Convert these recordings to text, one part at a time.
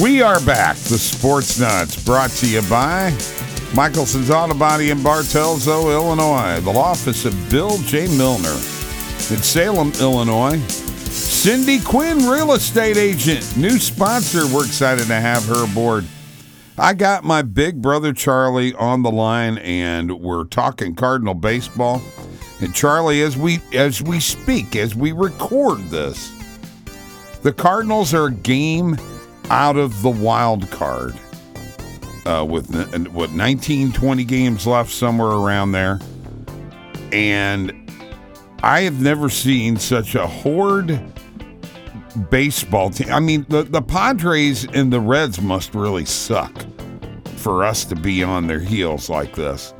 We are back. The Sports Nutz brought to you by Michelson's Auto Body in Bartelso, Illinois. The office of Bill J. Milner in Salem, Illinois. Cindy Quinn, real estate agent, new sponsor. We're excited to have her aboard. I got my big brother Charlie on the line, and we're talking Cardinal baseball. And Charlie, as we as we speak, as we record this, the Cardinals are game out of the wild card uh, with what 19, 20 games left, somewhere around there. And I have never seen such a horde baseball team. I mean, the, the Padres and the Reds must really suck for us to be on their heels like this.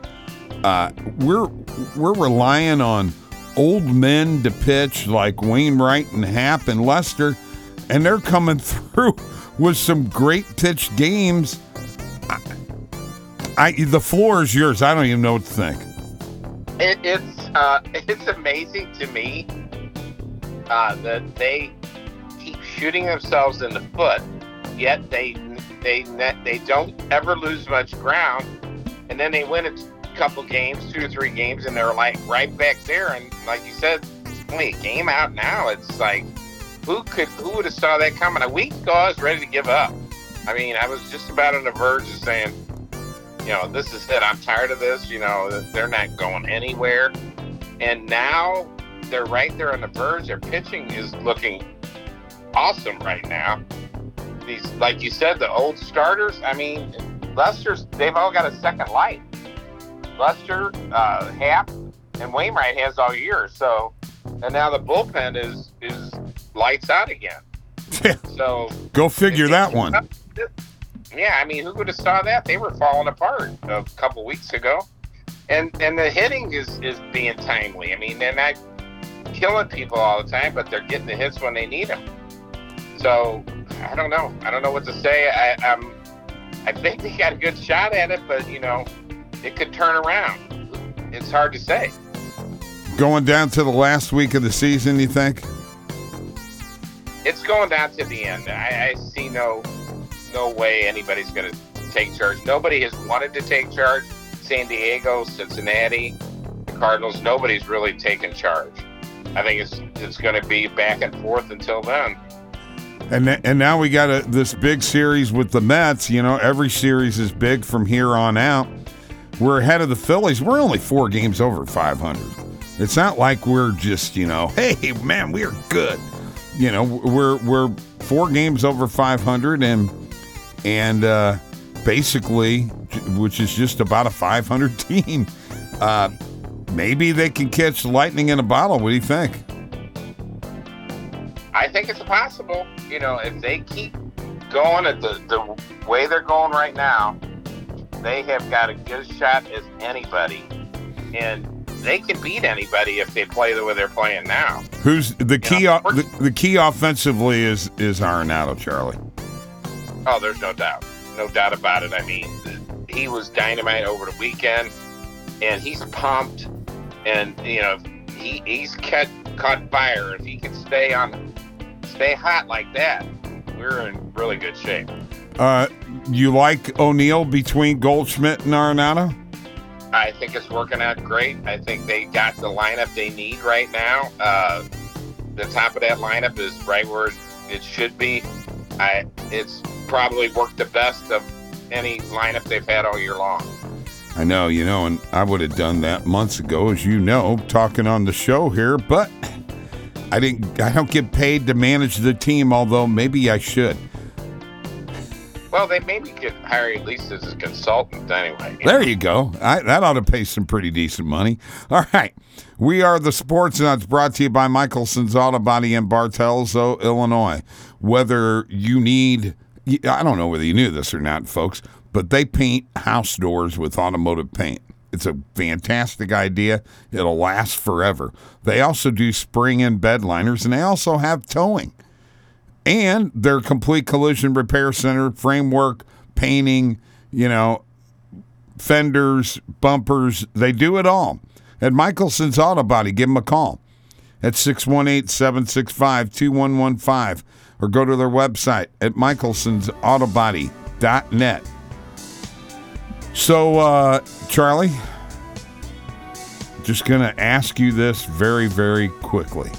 Uh, we're we're relying on old men to pitch like Wainwright and Happ and Lester, and they're coming through with some great pitch games. I, I the floor is yours. I don't even know what to think. It, it's uh, it's amazing to me uh, that they keep shooting themselves in the foot, yet they they they don't ever lose much ground, and then they win a couple games, two or three games, and they're like right back there. And like you said, only a game out now. It's like who could who would have saw that coming? A week ago, I was ready to give up. I mean, I was just about on the verge of saying, you know, this is it. I'm tired of this. You know, they're not going anywhere. And now they're right there on the verge. Their pitching is looking awesome right now. These, like you said, the old starters. I mean, Lester's. They've all got a second life. Lester, uh, Happ, and Wainwright has all year. So, and now the bullpen is is lights out again. so go figure that one. Yeah, I mean, who would have saw that? They were falling apart a couple weeks ago, and and the hitting is is being timely. I mean, they're not killing people all the time, but they're getting the hits when they need them. So I don't know. I don't know what to say. I, I'm. I think they got a good shot at it, but you know, it could turn around. It's hard to say. Going down to the last week of the season, you think? It's going down to the end. I, I see no no way anybody's going to take charge. Nobody has wanted to take charge. San Diego, Cincinnati, the Cardinals. Nobody's really taken charge. I think it's it's going to be back and forth until then. And and now we got a, this big series with the Mets. You know, every series is big from here on out. We're ahead of the Phillies. We're only four games over 500. It's not like we're just you know, hey man, we're good. You know, we're we're four games over 500 and and uh, basically, which is just about a 500 team. Uh, maybe they can catch lightning in a bottle. What do you think? I think it's possible. You know, if they keep going at the, the way they're going right now, they have got a good shot as anybody. And they can beat anybody if they play the way they're playing now. Who's the key? know, the, the, key offensively is is Arenado, Charlie. Oh, there's no doubt, no doubt about it. I mean, he was dynamite over the weekend, and he's pumped, and you know he he's caught caught fire. If he can stay on stay hot like that, we're in really good shape. Uh, you like O'Neill between Goldschmidt and Arenado? I think it's working out great. I think they got the lineup they need right now. Uh, the top of that lineup is right where it should be. I it's probably worked the best of any lineup they've had all year long. I know, you know, and I would have done that months ago, as you know, talking on the show here, but I didn't. I don't get paid to manage the team, although maybe I should. Well, they maybe could hire at least as a consultant anyway. You there know? you go. I, that ought to pay some pretty decent money. All right. We are the Sports Nutz brought to you by Michelson's Auto Body in Bartelso, Illinois. Whether you need, I don't know whether you knew this or not, folks, but they paint house doors with automotive paint. It's a fantastic idea. It'll last forever. They also do spring and bed liners, and they also have towing and their complete collision repair center, framework, painting, you know, fenders, bumpers, they do it all. At Michelson's Auto Body, give them a call at 618 765 2115 or go to their website at michelsonsautobody.net. So, uh, Charlie, just going to ask you this very, very quickly.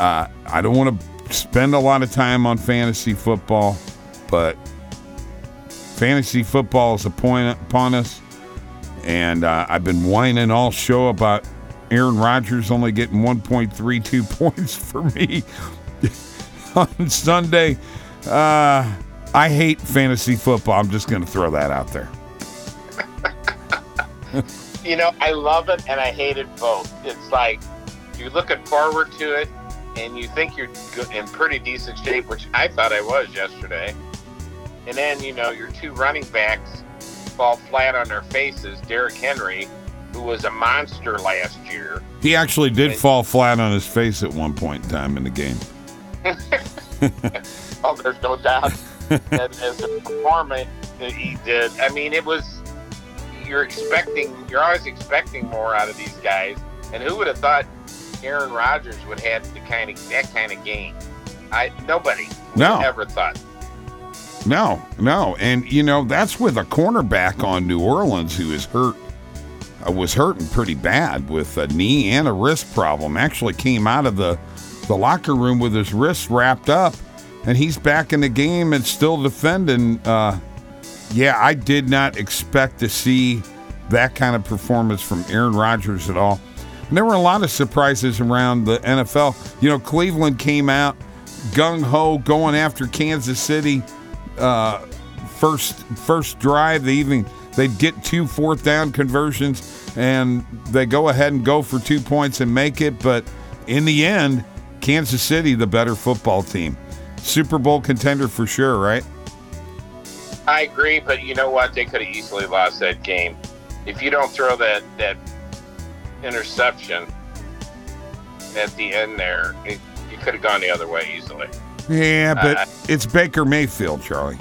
Uh, I don't want to spend a lot of time on fantasy football, but fantasy football is upon, upon us. And uh, I've been whining all show about Aaron Rodgers only getting 1.32 points for me on Sunday. Uh, I hate fantasy football. I'm just going to throw that out there. you know, I love it and I hate it both. It's like you're looking forward to it and you think you're in pretty decent shape, which I thought I was yesterday. And then, you know, your two running backs fall flat on their faces. Derrick Henry, who was a monster last year. He actually did and, fall flat on his face at one point in time in the game. oh, there's no doubt. as, as a performance that he did, I mean, it was. You're expecting. You're always expecting more out of these guys. And who would have thought Aaron Rodgers would have the kind of that kind of game? I nobody no. ever thought. No, no, and you know that's with a cornerback on New Orleans who is hurt. Uh, was hurting pretty bad with a knee and a wrist problem. Actually, came out of the the locker room with his wrist wrapped up, and he's back in the game and still defending. Uh, yeah, I did not expect to see that kind of performance from Aaron Rodgers at all. And there were a lot of surprises around the NFL. You know, Cleveland came out gung ho going after Kansas City uh, first first drive. They even they get two fourth down conversions and they go ahead and go for two points and make it. But in the end, Kansas City, the better football team, Super Bowl contender for sure, right? I agree, but you know what? They could have easily lost that game if you don't throw that that interception at the end there. It, you could have gone the other way easily. Yeah, but uh, it's Baker Mayfield, Charlie.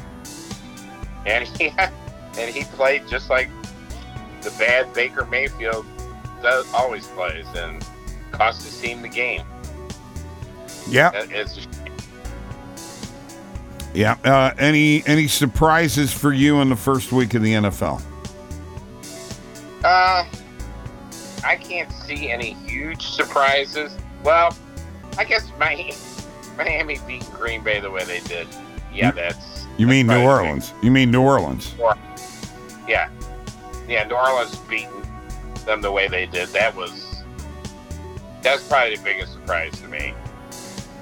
And he and he played just like the bad Baker Mayfield does always plays and cost his team the game. Yeah. yeah. Uh, any any surprises for you in the first week of the NFL? Uh, I can't see any huge surprises. Well, I guess my Miami beating Green Bay the way they did. Yeah, that's. You mean New Orleans? You mean New Orleans? Yeah, yeah. New Orleans beating them the way they did. That was. That's probably the biggest surprise to me.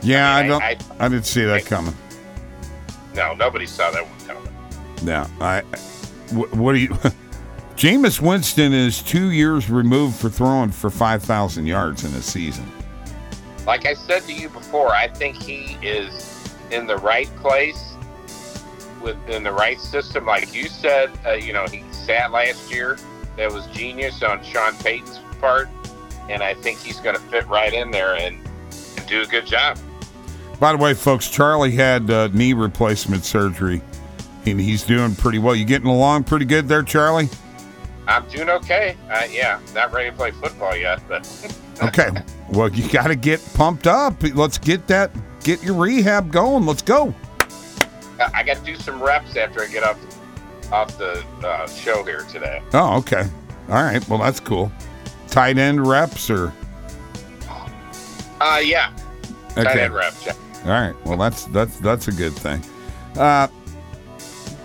Yeah, I, mean, I don't. I, I, I, didn't see that coming. No, nobody saw that one coming. No, I. What, what do you? Jameis Winston is two years removed for throwing for five thousand yards in a season like I said to you before, I think he is in the right place within the right system. Like you said, uh, you know, he sat last year. That was genius on Sean Payton's part, and I think he's going to fit right in there and, and, do a good job. By the way, folks, Charlie had uh, knee replacement surgery, and he's doing pretty well. You getting along pretty good there, Charlie? I'm doing okay. Uh, yeah, not ready to play football yet, but okay. Well, you got to get pumped up. Let's get that, get your rehab going. Let's go. I got to do some reps after I get off off the uh, show here today. Oh, okay. All right. Well, that's cool. Tight end reps or? Uh, yeah. Okay. Tight end reps. Yeah. All right. Well, that's that's that's a good thing. Uh,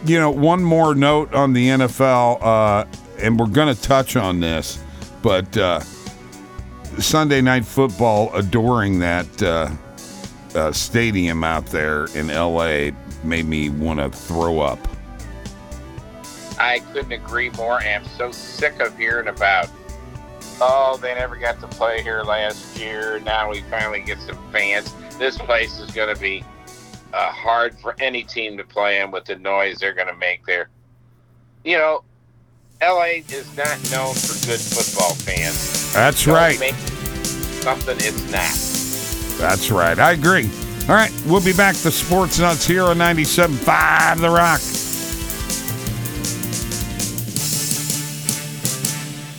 you know, one more note on the NFL, uh, and we're going to touch on this, but. Uh, Sunday Night Football adoring that uh, uh, stadium out there in LA made me want to throw up. I couldn't agree more. I'm so sick of hearing about, oh, they never got to play here last year. Now we finally get some fans. This place is going to be uh, hard for any team to play in with the noise they're going to make there. You know, LA is not known for good football fans. That's Don't right. something it's not. That's right. I agree. All right, we'll be back. The Sports Nutz here on 97.5 The Rock.